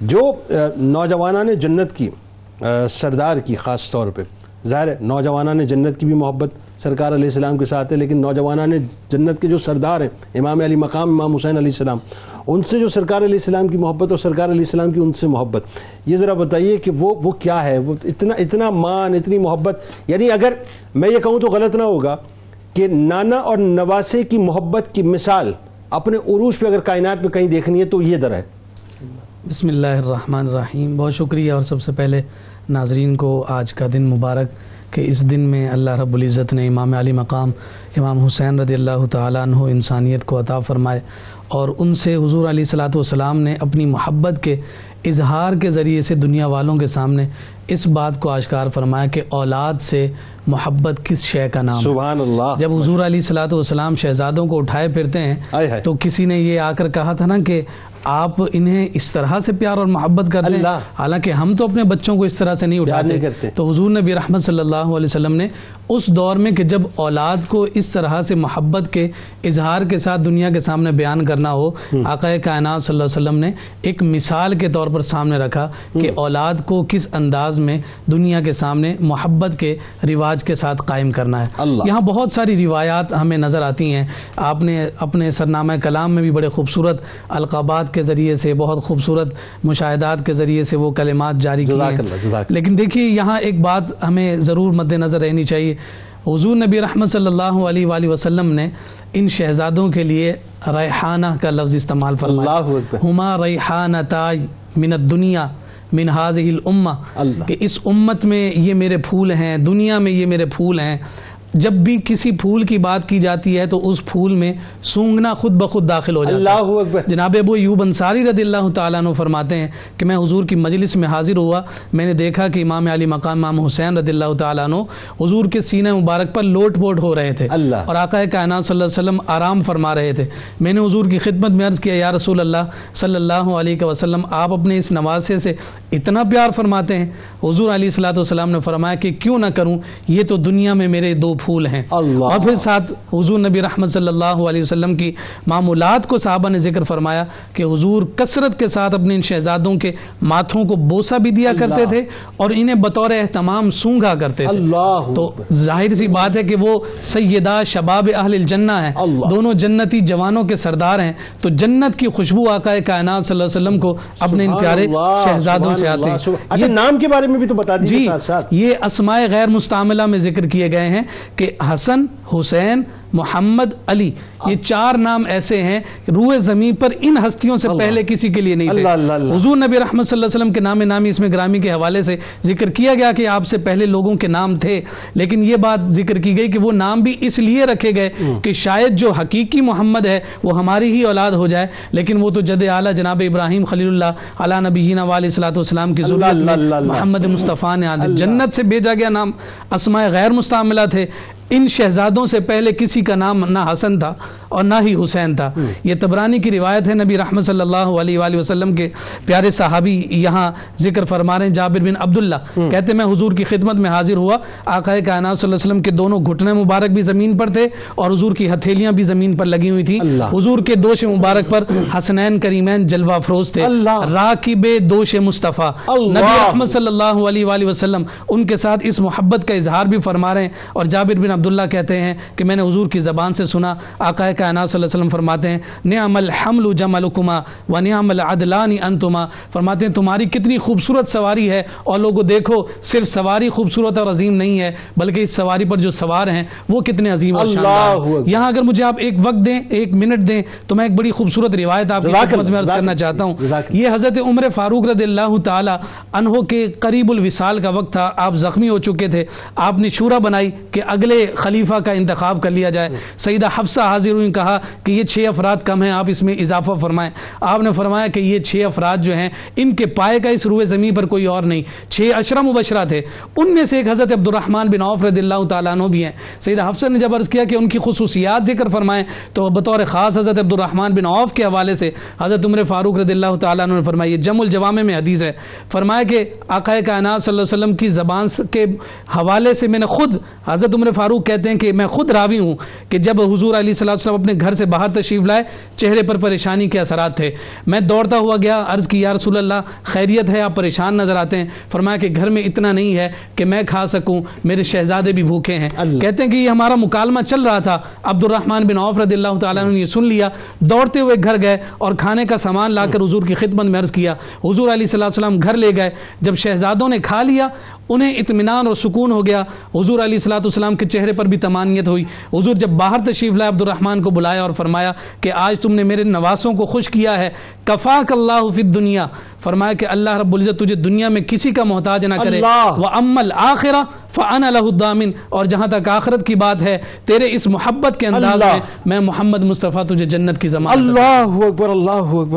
جو نوجوانان جنت کی سردار کی، خاص طور پہ۔ ظاہر ہے، نوجوانان جنت کی بھی محبت سرکار علیہ السلام کے ساتھ ہے، لیکن نوجوانان جنت کے جو سردار ہیں، امام علی مقام، امام حسین علیہ السلام، ان سے جو سرکار علیہ السلام کی محبت اور سرکار علیہ السلام کی ان سے محبت۔ یہ ذرا بتائیے کہ وہ وہ کیا ہے؟ وہ اتنا اتنا مان، اتنی محبت۔ یعنی اگر میں یہ کہوں تو غلط نہ ہوگا کہ نانا اور نواسے کی محبت کی مثال اپنے عروج پہ اگر کائنات میں کہیں دیکھنی ہے تو یہ در ہے۔ بسم اللہ الرحمن الرحیم۔ بہت شکریہ اور سب سے پہلے ناظرین کو آج کا دن مبارک کہ اس دن میں اللہ رب العزت نے امام علی مقام امام حسین رضی اللہ تعالیٰ عنہ انسانیت کو عطا فرمائے اور ان سے حضور علیہ صلاۃ والسلام نے اپنی محبت کے اظہار کے ذریعے سے دنیا والوں کے سامنے اس بات کو آشکار فرمایا کہ اولاد سے محبت کس شے کا نام سبحان اللہ۔ جب حضور علیہ صلاۃ والسلام شہزادوں کو اٹھائے پھرتے ہیں تو کسی نے یہ آ کر کہا تھا نا کہ آپ انہیں اس طرح سے پیار اور محبت کرتے ہیں حالانکہ ہم تو اپنے بچوں کو اس طرح سے نہیں اٹھاتے۔ تو حضور نبی رحمت صلی اللہ علیہ وسلم نے اس دور میں کہ جب اولاد کو اس طرح سے محبت کے اظہار کے ساتھ دنیا کے سامنے بیان کرنا ہو آقا کائنات صلی اللہ علیہ وسلم نے ایک مثال کے طور پر سامنے رکھا کہ اولاد کو کس انداز میں دنیا کے سامنے محبت کے رواج کے ساتھ قائم کرنا ہے۔ یہاں بہت ساری روایات ہمیں نظر آتی ہیں۔ آپ نے اپنے سرنامہ کلام میں بھی بڑے خوبصورت القابات کے ذریعے سے بہت خوبصورت مشاہدات کے ذریعے سے وہ کلمات جاری کیے لیکن دیکھیے یہاں ایک بات ہمیں ضرور مد نظر رہنی چاہیے۔ حضور نبی رحمت صلی اللہ علیہ وآلہ وسلم نے ان شہزادوں کے لیے ریحانہ کا لفظ استعمال فرمایا۔ ہما ریحانہ تاج من الدنیا من هذه الامہ۔ کہ اس امت میں یہ میرے پھول ہیں دنیا میں یہ میرے پھول ہیں۔ جب بھی کسی پھول کی بات کی جاتی ہے تو اس پھول میں سونگنا خود بخود داخل ہو جاتا اللہ اکبر۔ جناب ابو یوب انصاری رضی اللہ تعالیٰ عنہ فرماتے ہیں کہ میں حضور کی مجلس میں حاضر ہوا۔ میں نے دیکھا کہ امام علی مقام امام حسین رضی اللہ تعالیٰ عنہ حضور کے سینہ مبارک پر لوٹ پوٹ ہو رہے تھے اللہ۔ اور آقا کائنات صلی اللہ علیہ وسلم آرام فرما رہے تھے۔ میں نے حضور کی خدمت میں عرض کیا یا رسول اللہ صلی اللہ علیہ وسلم آپ اپنے اس نوازے سے اتنا پیار فرماتے ہیں۔ حضور علیہ صلاح والسلام نے فرمایا کہ کیوں نہ کروں یہ تو دنیا میں میرے دو پھول ہیں۔ اللہ۔ اور پھر ساتھ حضور نبی رحمت صلی اللہ علیہ وسلم کی معمولات کو صحابہ نے ذکر فرمایا کہ حضور کثرت کے ساتھ اپنے ان شہزادوں کے ماتھوں کو بوسا بھی دیا کرتے تھے اور انہیں بطور اہتمام سونگا کرتے تھے۔ اللہ۔ تو ظاہر سی بات ہے کہ وہ سیدہ شباب اہل الجنہ ہیں۔ دونوں جنتی جوانوں کے سردار ہیں۔ تو جنت کی خوشبو آقا کائنات صلی اللہ علیہ وسلم کو اپنے ان پیارے شہزادوں سے آتے ہیں۔ اچھا نام کے بارے میں بھی تو بتا دیجیے جی ساتھ ساتھ۔ یہ اسماء غیر مستعملہ میں ذکر کیے گئے ہیں کہ حسن حسین محمد علی یہ چار نام ایسے ہیں روح زمین پر ان ہستیوں سے پہلے کسی کے لیے نہیں اللہ اللہ اللہ. تھے حضور نبی رحمت صلی اللہ علیہ وسلم کے نام نامی اس میں گرامی کے حوالے سے ذکر کیا گیا کہ آپ سے پہلے لوگوں کے نام تھے۔ لیکن یہ بات ذکر کی گئی کہ وہ نام بھی اس لیے رکھے گئے کہ شاید جو حقیقی محمد ہے وہ ہماری ہی اولاد ہو جائے لیکن وہ تو جد اعلیٰ جناب ابراہیم خلیل اللہ علیہ نبی علیہ والسلام کی ضرورت محمد مصطفیٰ نے جنت سے بھیجا گیا نام۔ اسماء غیر مستعملہ تھے۔ ان شہزادوں سے پہلے کسی کا نام نہ حسن تھا اور نہ ہی حسین تھا۔ یہ تبرانی کی روایت ہے نبی رحمت صلی اللہ علیہ وآلہ وسلم کے پیارے صحابی یہاں ذکر فرما رہے ہیں۔ جابر بن عبداللہ کہتے میں حضور کی خدمت میں حاضر ہوا۔ آقا کائنات صلی اللہ علیہ وسلم کے دونوں گھٹنے مبارک بھی زمین پر تھے اور حضور کی ہتھیلیاں بھی زمین پر لگی ہوئی تھی اللہ۔ حضور کے دوش مبارک پر حسنین کریمین جلوہ افروز تھے۔ راکب دوش مصطفیٰ۔ نبی رحمت صلی اللہ علیہ وآلہ وسلم ان کے ساتھ اس محبت کا اظہار بھی فرما رہے ہیں اور جابر بن عبداللہ کہتے ہیں کہ میں نے حضور کی زبان سے سنا آقا کائنات صلی اللہ علیہ وسلم فرماتے ہیں نعم الحمل جملکما و نعم العدلان انتما۔ فرماتے ہیں تمہاری کتنی خوبصورت سواری ہے اور لوگوں دیکھو صرف سواری خوبصورت اور عظیم نہیں ہے بلکہ اس سواری پر جو سوار ہیں وہ کتنے عظیم اور شاندار۔ یہاں اگر مجھے آپ ایک وقت دیں ایک منٹ دیں تو میں ایک بڑی خوبصورت روایت آپ کی خدمت میں عرض کرنا چاہتا ہوں۔ یہ حضرت عمر فاروق رضی اللہ تعالی عنہ کے قریب الوصال کا وقت تھا۔ آپ زخمی ہو چکے تھے۔ آپ نے شورا بنائی کہ اگلے خلیفہ کا انتخاب کر لیا جائے۔ سیدہ حفصہ حاضر ہوئی کہا کہ یہ چھ افراد کم ہیں، آپ اس میں اضافہ فرمائیں۔ آپ نے فرمایا کہ یہ چھ افراد جو ہیں، ان کے پائے کا اس روئے زمین پر کوئی اور نہیں۔ چھ اشرا مبشرہ تھے۔ ان میں سے ایک حضرت عبد الرحمن بن عوف رضی اللہ تعالیٰ عنہ بھی ہیں۔ سیدہ حفصہ نے جب عرض کیا کہ ان کی خصوصیات ذکر فرمائیں، تو بطور خاص حضرت عبد الرحمن بن عوف کے حوالے سے حضرت عمر فاروق رضی اللہ تعالیٰ عنہ نے فرمایا، یہ جم الجوامع میں حدیث ہے۔ فرمایا کہ آقا کائنات صلی اللہ علیہ وسلم کی زبان کے حوالے سے میں نے خود حضرت عمر فاروق فاروق کہتے ہیں کہ میں خود راوی ہوں کہ جب حضور علیہ صلی اللہ اپنے گھر سے باہر تشریف لائے چہرے پر پریشانی کے اثرات تھے۔ میں دوڑتا ہوا گیا عرض کی یا رسول اللہ خیریت ہے آپ پریشان نظر آتے ہیں۔ فرمایا کہ گھر میں اتنا نہیں ہے کہ میں کھا سکوں میرے شہزادے بھی بھوکے ہیں۔ اللہ۔ کہتے ہیں کہ یہ ہمارا مکالمہ چل رہا تھا۔ عبد الرحمن بن عوف رضی اللہ تعالیٰ نے یہ سن لیا۔ دوڑتے ہوئے گھر گئے اور کھانے کا سامان لا کر حضور کی خدمت میں عرض کیا۔ حضور علیہ صلی اللہ علیہ وسلم گھر لے گئے۔ جب شہزادوں نے کھا لیا انہیں اطمینان اور سکون ہو گیا۔ حضور علیہ صلاح السلام کے چہرے پر بھی تمانیت ہوئی۔ حضور جب باہر تشریف لائے عبد الرحمن کو بلایا اور فرمایا کہ آج تم نے میرے نواسوں کو خوش کیا ہے۔ کفاک اللہ فی دنیا فرمایا کہ اللہ رب العزت تجھے دنیا میں کسی کا محتاج نہ کرے۔ وہ امل آخرہ فن الدامن اور جہاں تک آخرت کی بات ہے تیرے اس محبت کے انداز میں میں محمد مصطفیٰ تجھے جنت کی زمان اللہ اکبر اللہ اکبر۔